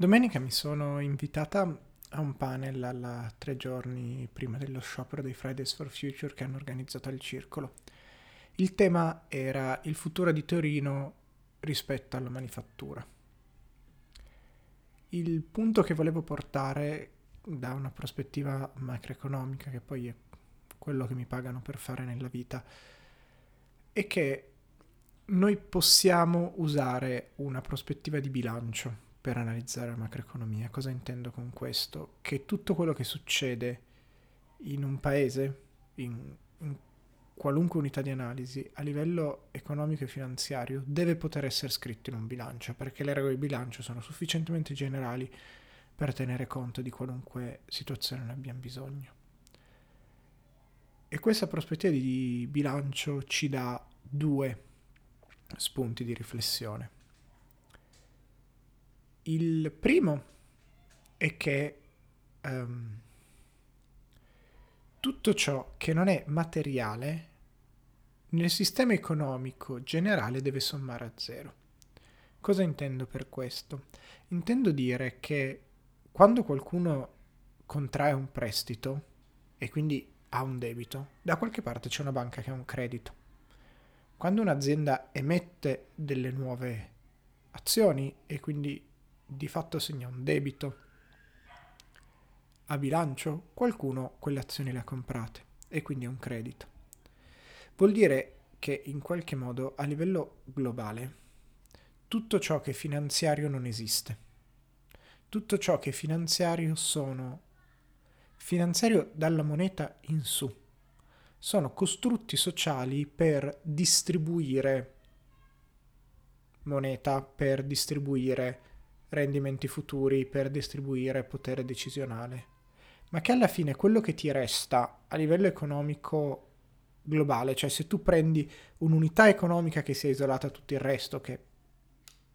Domenica mi sono invitata a un panel alla tre giorni prima dello sciopero dei Fridays for Future che hanno organizzato al circolo. Il tema era il futuro di Torino rispetto alla manifattura. Il punto che volevo portare da una prospettiva macroeconomica, che poi è quello che mi pagano per fare nella vita, è che noi possiamo usare una prospettiva di bilancio per analizzare la macroeconomia. Cosa intendo con questo? Che tutto quello che succede in un paese, in, in qualunque unità di analisi, a livello economico e finanziario, deve poter essere scritto in un bilancio, perché le regole di bilancio sono sufficientemente generali per tenere conto di qualunque situazione ne abbiamo bisogno. E questa prospettiva di bilancio ci dà due spunti di riflessione. Il primo è che um, tutto ciò che non è materiale nel sistema economico generale deve sommare a zero. Cosa intendo per questo? Intendo dire che quando qualcuno contrae un prestito e quindi ha un debito, da qualche parte c'è una banca che ha un credito. Quando un'azienda emette delle nuove azioni e quindi di fatto segna un debito a bilancio, qualcuno quelle azioni le ha comprate e quindi è un credito. Vuol dire che in qualche modo a livello globale tutto ciò che è finanziario non esiste. Tutto ciò che è finanziario sono finanziario dalla moneta in su. Sono costrutti sociali per distribuire moneta, per distribuire rendimenti futuri per distribuire potere decisionale, ma che alla fine quello che ti resta a livello economico globale, cioè se tu prendi un'unità economica che sia isolata da tutto il resto, che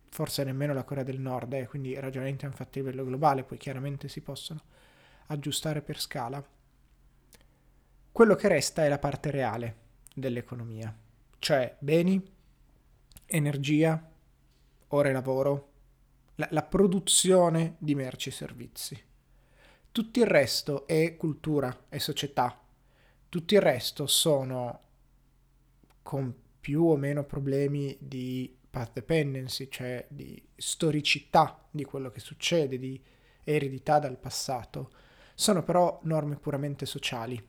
forse nemmeno la Corea del Nord eh, quindi ragionamenti hanno fatto a livello globale, poi chiaramente si possono aggiustare per scala, quello che resta è la parte reale dell'economia, cioè beni, energia, ore lavoro, la, la produzione di merci e servizi. Tutto il resto è cultura, è società. Tutto il resto sono con più o meno problemi di path dependency, cioè di storicità di quello che succede, di eredità dal passato. Sono però norme puramente sociali.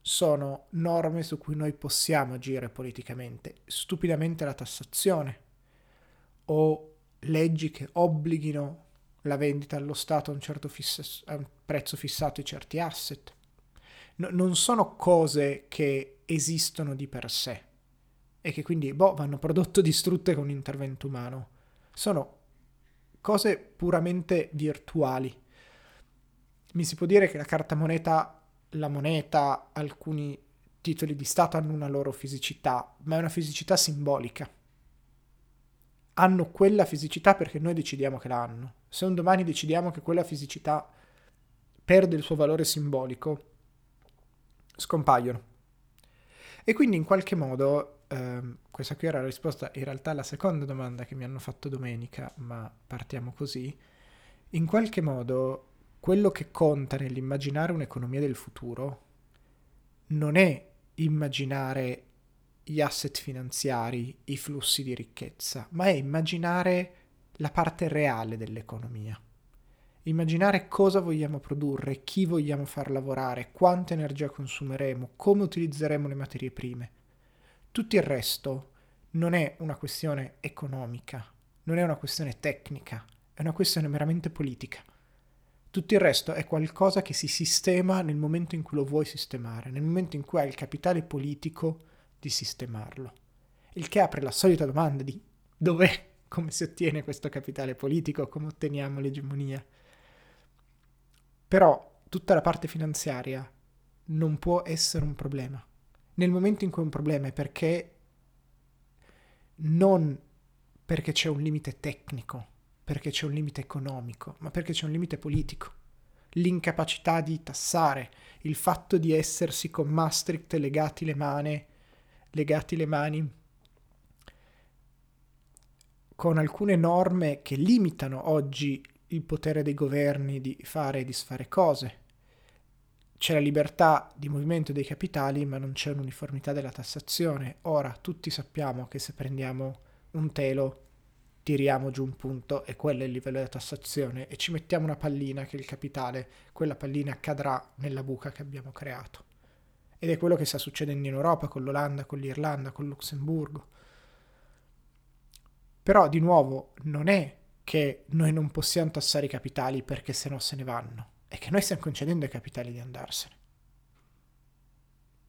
Sono norme su cui noi possiamo agire politicamente. Stupidamente la tassazione o leggi che obblighino la vendita allo Stato a un, certo fiss- a un prezzo fissato di certi asset. No, non sono cose che esistono di per sé e che quindi boh, vanno prodotto distrutte con un intervento umano. Sono cose puramente virtuali. Mi si può dire che la carta moneta, la moneta, alcuni titoli di Stato hanno una loro fisicità, ma è una fisicità simbolica hanno quella fisicità perché noi decidiamo che la hanno. Se un domani decidiamo che quella fisicità perde il suo valore simbolico, scompaiono. E quindi in qualche modo, ehm, questa qui era la risposta in realtà alla seconda domanda che mi hanno fatto domenica, ma partiamo così, in qualche modo quello che conta nell'immaginare un'economia del futuro non è immaginare gli asset finanziari, i flussi di ricchezza, ma è immaginare la parte reale dell'economia. Immaginare cosa vogliamo produrre, chi vogliamo far lavorare, quanta energia consumeremo, come utilizzeremo le materie prime. Tutto il resto non è una questione economica, non è una questione tecnica, è una questione meramente politica. Tutto il resto è qualcosa che si sistema nel momento in cui lo vuoi sistemare, nel momento in cui hai il capitale politico di sistemarlo. Il che apre la solita domanda di dov'è, come si ottiene questo capitale politico, come otteniamo l'egemonia. Però tutta la parte finanziaria non può essere un problema. Nel momento in cui è un problema è perché non perché c'è un limite tecnico, perché c'è un limite economico, ma perché c'è un limite politico. L'incapacità di tassare, il fatto di essersi con Maastricht legati le mani legati le mani con alcune norme che limitano oggi il potere dei governi di fare e disfare cose. C'è la libertà di movimento dei capitali, ma non c'è un'uniformità della tassazione. Ora, tutti sappiamo che se prendiamo un telo, tiriamo giù un punto e quello è il livello della tassazione e ci mettiamo una pallina che è il capitale, quella pallina cadrà nella buca che abbiamo creato. Ed è quello che sta succedendo in Europa con l'Olanda, con l'Irlanda, con il Lussemburgo. Però, di nuovo, non è che noi non possiamo tassare i capitali perché se no se ne vanno, è che noi stiamo concedendo ai capitali di andarsene.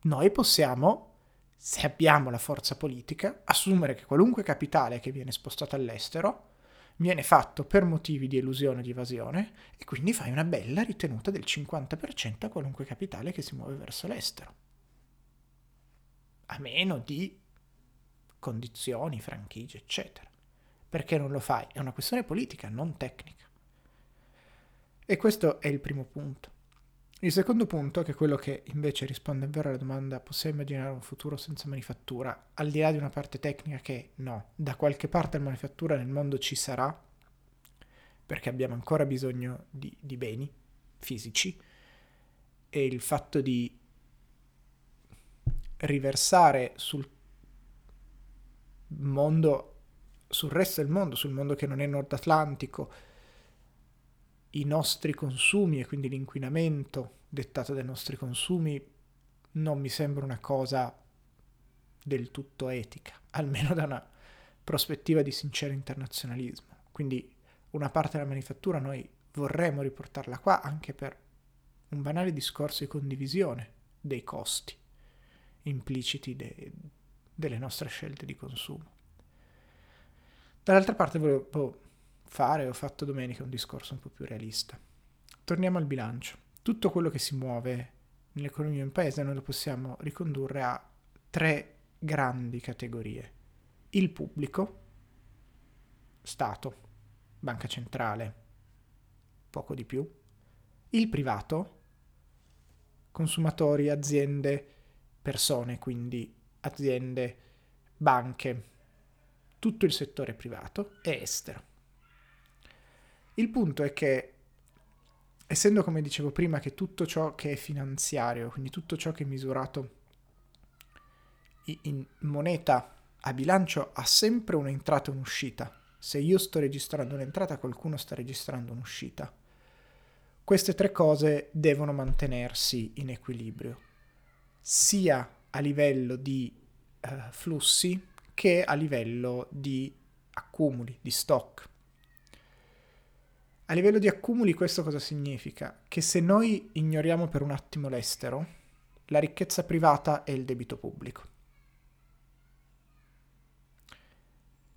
Noi possiamo, se abbiamo la forza politica, assumere che qualunque capitale che viene spostato all'estero viene fatto per motivi di elusione o di evasione e quindi fai una bella ritenuta del 50% a qualunque capitale che si muove verso l'estero. A meno di condizioni, franchigie, eccetera. Perché non lo fai? È una questione politica, non tecnica. E questo è il primo punto. Il secondo punto, che è quello che invece risponde vero alla domanda possiamo immaginare un futuro senza manifattura, al di là di una parte tecnica che no, da qualche parte la manifattura nel mondo ci sarà, perché abbiamo ancora bisogno di, di beni fisici, e il fatto di riversare sul mondo sul resto del mondo, sul mondo che non è nord atlantico, i nostri consumi e quindi l'inquinamento dettato dai nostri consumi non mi sembra una cosa del tutto etica, almeno da una prospettiva di sincero internazionalismo. Quindi una parte della manifattura noi vorremmo riportarla qua anche per un banale discorso di condivisione dei costi impliciti de- delle nostre scelte di consumo. Dall'altra parte volevo fare, ho fatto domenica un discorso un po' più realista. Torniamo al bilancio. Tutto quello che si muove nell'economia di un paese noi lo possiamo ricondurre a tre grandi categorie. Il pubblico, Stato, banca centrale, poco di più. Il privato, consumatori, aziende, persone, quindi aziende, banche, tutto il settore privato e estero. Il punto è che, essendo come dicevo prima, che tutto ciò che è finanziario, quindi tutto ciò che è misurato in moneta a bilancio, ha sempre un'entrata e un'uscita. Se io sto registrando un'entrata, qualcuno sta registrando un'uscita. Queste tre cose devono mantenersi in equilibrio, sia a livello di uh, flussi, che a livello di accumuli, di stock. A livello di accumuli questo cosa significa? Che se noi ignoriamo per un attimo l'estero, la ricchezza privata è il debito pubblico.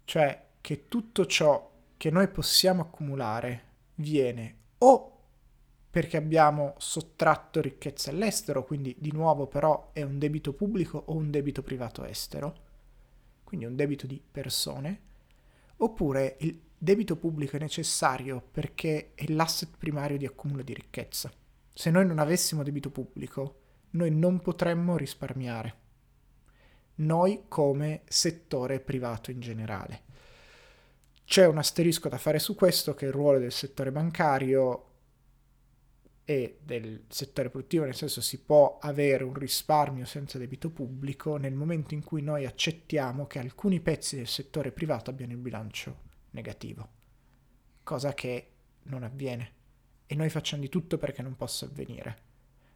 Cioè che tutto ciò che noi possiamo accumulare viene o perché abbiamo sottratto ricchezza all'estero, quindi di nuovo però è un debito pubblico o un debito privato estero, quindi un debito di persone, oppure il debito pubblico è necessario perché è l'asset primario di accumulo di ricchezza. Se noi non avessimo debito pubblico, noi non potremmo risparmiare. Noi come settore privato in generale. C'è un asterisco da fare su questo che è il ruolo del settore bancario e del settore produttivo, nel senso si può avere un risparmio senza debito pubblico nel momento in cui noi accettiamo che alcuni pezzi del settore privato abbiano il bilancio negativo, cosa che non avviene. E noi facciamo di tutto perché non possa avvenire,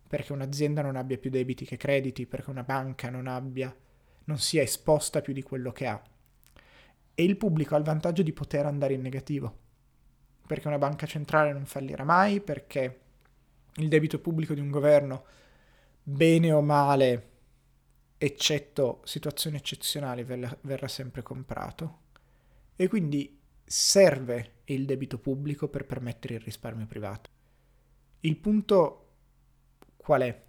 perché un'azienda non abbia più debiti che crediti, perché una banca non abbia non sia esposta più di quello che ha. E il pubblico ha il vantaggio di poter andare in negativo, perché una banca centrale non fallirà mai, perché il debito pubblico di un governo, bene o male, eccetto situazioni eccezionali, verrà sempre comprato. E quindi serve il debito pubblico per permettere il risparmio privato. Il punto qual è?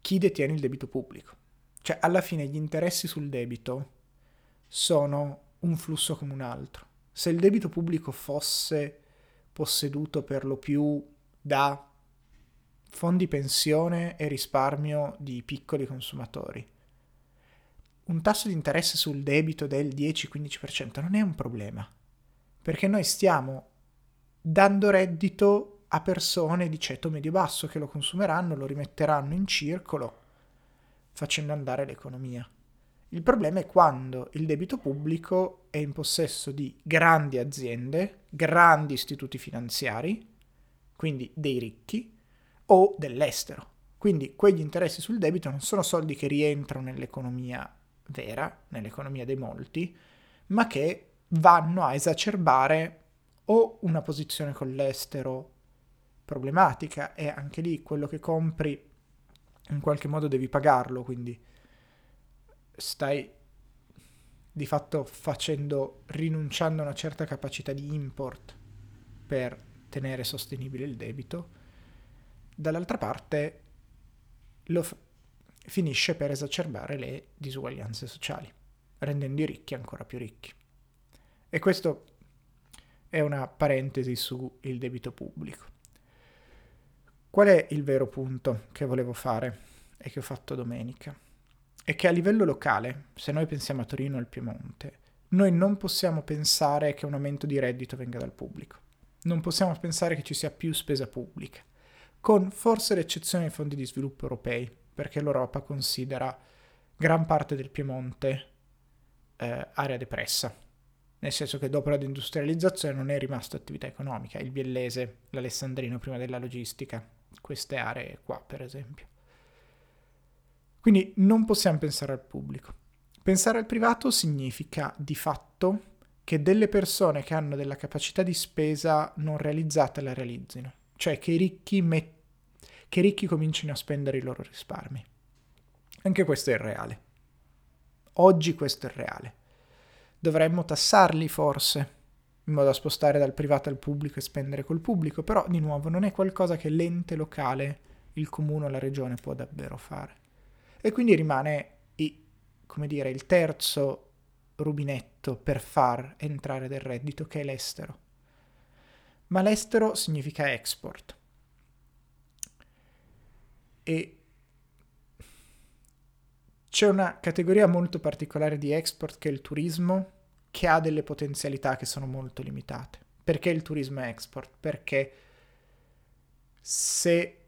Chi detiene il debito pubblico? Cioè, alla fine gli interessi sul debito sono un flusso come un altro. Se il debito pubblico fosse posseduto per lo più da fondi pensione e risparmio di piccoli consumatori. Un tasso di interesse sul debito del 10-15% non è un problema, perché noi stiamo dando reddito a persone di ceto medio-basso che lo consumeranno, lo rimetteranno in circolo, facendo andare l'economia. Il problema è quando il debito pubblico è in possesso di grandi aziende, grandi istituti finanziari, quindi dei ricchi, o dell'estero. Quindi quegli interessi sul debito non sono soldi che rientrano nell'economia vera, nell'economia dei molti, ma che vanno a esacerbare o una posizione con l'estero problematica e anche lì quello che compri in qualche modo devi pagarlo, quindi stai di fatto facendo, rinunciando a una certa capacità di import per tenere sostenibile il debito, dall'altra parte lo f- finisce per esacerbare le disuguaglianze sociali, rendendo i ricchi ancora più ricchi. E questo è una parentesi sul debito pubblico. Qual è il vero punto che volevo fare e che ho fatto domenica? È che a livello locale, se noi pensiamo a Torino e al Piemonte, noi non possiamo pensare che un aumento di reddito venga dal pubblico. Non possiamo pensare che ci sia più spesa pubblica, con forse l'eccezione dei fondi di sviluppo europei, perché l'Europa considera gran parte del Piemonte eh, area depressa, nel senso che dopo la deindustrializzazione non è rimasta attività economica, il biellese, l'alessandrino prima della logistica, queste aree qua per esempio. Quindi non possiamo pensare al pubblico. Pensare al privato significa di fatto che delle persone che hanno della capacità di spesa non realizzata la realizzino, cioè che i ricchi, met- che ricchi comincino a spendere i loro risparmi. Anche questo è reale. Oggi questo è reale. Dovremmo tassarli forse, in modo da spostare dal privato al pubblico e spendere col pubblico, però di nuovo non è qualcosa che l'ente locale, il comune o la regione può davvero fare. E quindi rimane, i, come dire, il terzo rubinetto per far entrare del reddito che è l'estero. Ma l'estero significa export. E c'è una categoria molto particolare di export che è il turismo, che ha delle potenzialità che sono molto limitate. Perché il turismo è export? Perché se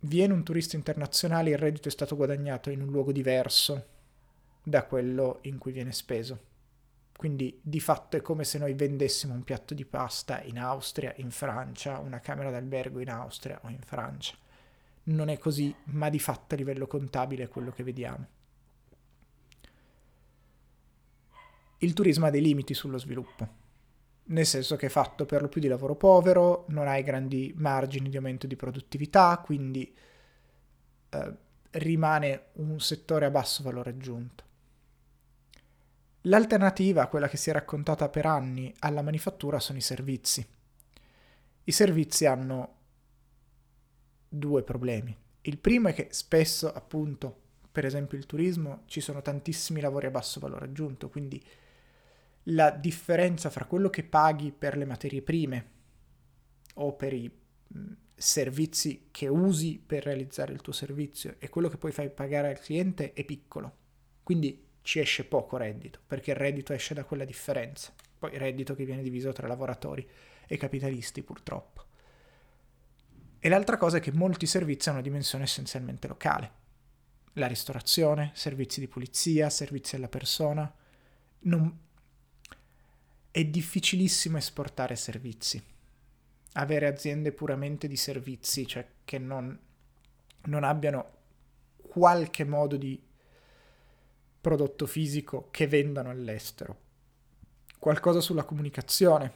viene un turista internazionale il reddito è stato guadagnato in un luogo diverso da quello in cui viene speso. Quindi di fatto è come se noi vendessimo un piatto di pasta in Austria, in Francia, una camera d'albergo in Austria o in Francia non è così, ma di fatto a livello contabile è quello che vediamo. Il turismo ha dei limiti sullo sviluppo, nel senso che è fatto per lo più di lavoro povero, non hai grandi margini di aumento di produttività, quindi eh, rimane un settore a basso valore aggiunto. L'alternativa, quella che si è raccontata per anni alla manifattura, sono i servizi. I servizi hanno due problemi. Il primo è che spesso, appunto, per esempio il turismo, ci sono tantissimi lavori a basso valore aggiunto, quindi la differenza fra quello che paghi per le materie prime o per i servizi che usi per realizzare il tuo servizio e quello che poi fai pagare al cliente è piccolo. Quindi ci esce poco reddito, perché il reddito esce da quella differenza. Poi reddito che viene diviso tra lavoratori e capitalisti, purtroppo. E l'altra cosa è che molti servizi hanno una dimensione essenzialmente locale. La ristorazione, servizi di pulizia, servizi alla persona. Non... È difficilissimo esportare servizi. Avere aziende puramente di servizi, cioè che non, non abbiano qualche modo di prodotto fisico che vendano all'estero. Qualcosa sulla comunicazione,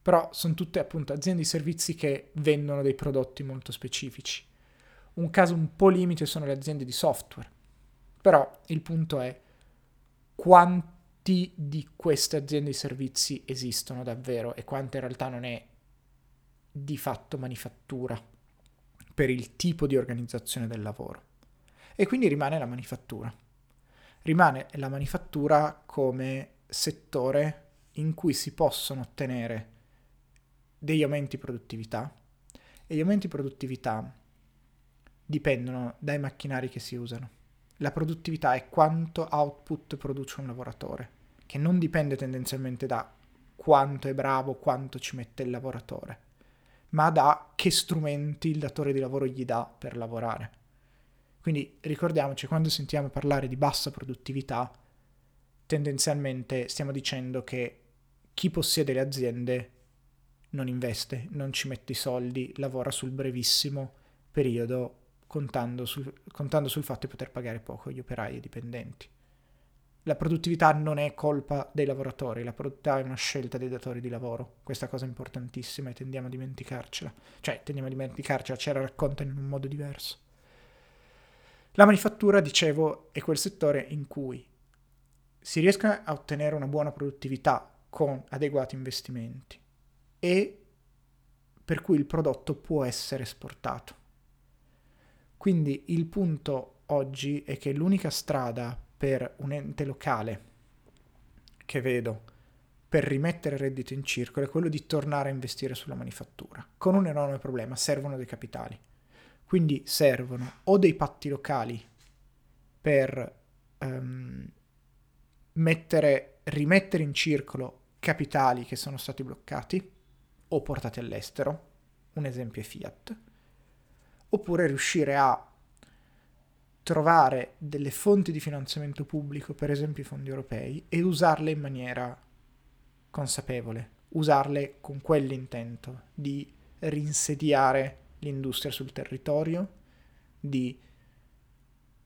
però sono tutte appunto aziende di servizi che vendono dei prodotti molto specifici. Un caso un po' limite sono le aziende di software, però il punto è quanti di queste aziende di servizi esistono davvero e quante in realtà non è di fatto manifattura per il tipo di organizzazione del lavoro. E quindi rimane la manifattura. Rimane la manifattura come settore in cui si possono ottenere degli aumenti di produttività e gli aumenti di produttività dipendono dai macchinari che si usano. La produttività è quanto output produce un lavoratore, che non dipende tendenzialmente da quanto è bravo, quanto ci mette il lavoratore, ma da che strumenti il datore di lavoro gli dà per lavorare. Quindi ricordiamoci, quando sentiamo parlare di bassa produttività, tendenzialmente stiamo dicendo che chi possiede le aziende non investe, non ci mette i soldi, lavora sul brevissimo periodo contando sul, contando sul fatto di poter pagare poco gli operai e i dipendenti. La produttività non è colpa dei lavoratori, la produttività è una scelta dei datori di lavoro. Questa cosa è importantissima e tendiamo a dimenticarcela. Cioè, tendiamo a dimenticarcela, ce la raccontano in un modo diverso. La manifattura, dicevo, è quel settore in cui si riesca a ottenere una buona produttività con adeguati investimenti e per cui il prodotto può essere esportato. Quindi il punto oggi è che l'unica strada per un ente locale che vedo per rimettere il reddito in circolo è quello di tornare a investire sulla manifattura, con un enorme problema, servono dei capitali. Quindi servono o dei patti locali per um, mettere, rimettere in circolo capitali che sono stati bloccati o portati all'estero, un esempio è Fiat, oppure riuscire a trovare delle fonti di finanziamento pubblico, per esempio i fondi europei, e usarle in maniera consapevole, usarle con quell'intento di rinsediare l'industria sul territorio, di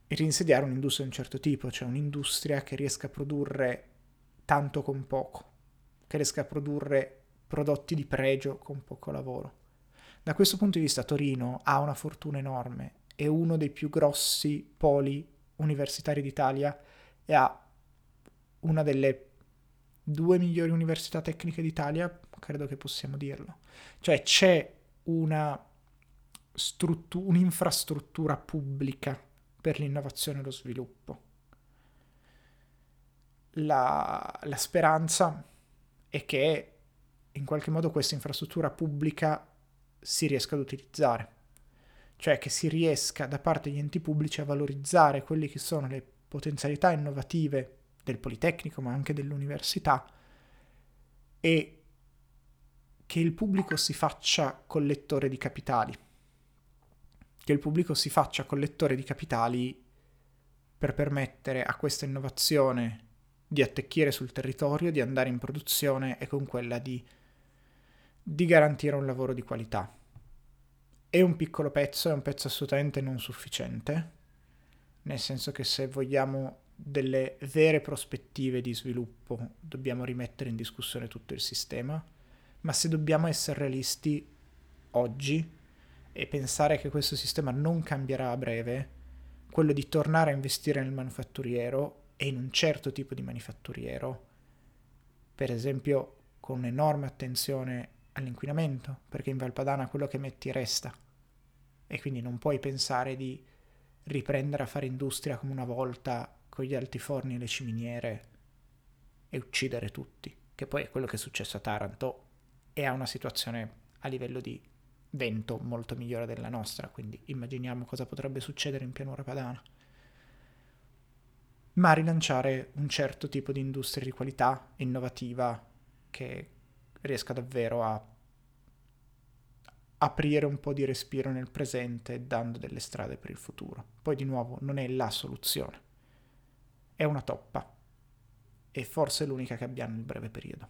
rinsediare un'industria di un certo tipo, cioè un'industria che riesca a produrre tanto con poco, che riesca a produrre prodotti di pregio con poco lavoro. Da questo punto di vista Torino ha una fortuna enorme è uno dei più grossi poli universitari d'Italia e ha una delle due migliori università tecniche d'Italia, credo che possiamo dirlo. Cioè c'è una struttu- un'infrastruttura pubblica per l'innovazione e lo sviluppo. La, la speranza è che in qualche modo questa infrastruttura pubblica si riesca ad utilizzare cioè che si riesca da parte degli enti pubblici a valorizzare quelle che sono le potenzialità innovative del Politecnico, ma anche dell'università, e che il pubblico si faccia collettore di capitali, che il pubblico si faccia collettore di capitali per permettere a questa innovazione di attecchire sul territorio, di andare in produzione e con quella di, di garantire un lavoro di qualità. È un piccolo pezzo, è un pezzo assolutamente non sufficiente, nel senso che se vogliamo delle vere prospettive di sviluppo dobbiamo rimettere in discussione tutto il sistema, ma se dobbiamo essere realisti oggi e pensare che questo sistema non cambierà a breve, quello di tornare a investire nel manufatturiero e in un certo tipo di manufatturiero, per esempio con un'enorme attenzione all'inquinamento, perché in Valpadana quello che metti resta. E quindi non puoi pensare di riprendere a fare industria come una volta con gli altiforni e le ciminiere e uccidere tutti, che poi è quello che è successo a Taranto e ha una situazione a livello di vento molto migliore della nostra, quindi immaginiamo cosa potrebbe succedere in pianura padana. Ma rilanciare un certo tipo di industria di qualità innovativa che riesca davvero a aprire un po' di respiro nel presente dando delle strade per il futuro. Poi di nuovo non è la soluzione, è una toppa e forse l'unica che abbiamo nel breve periodo.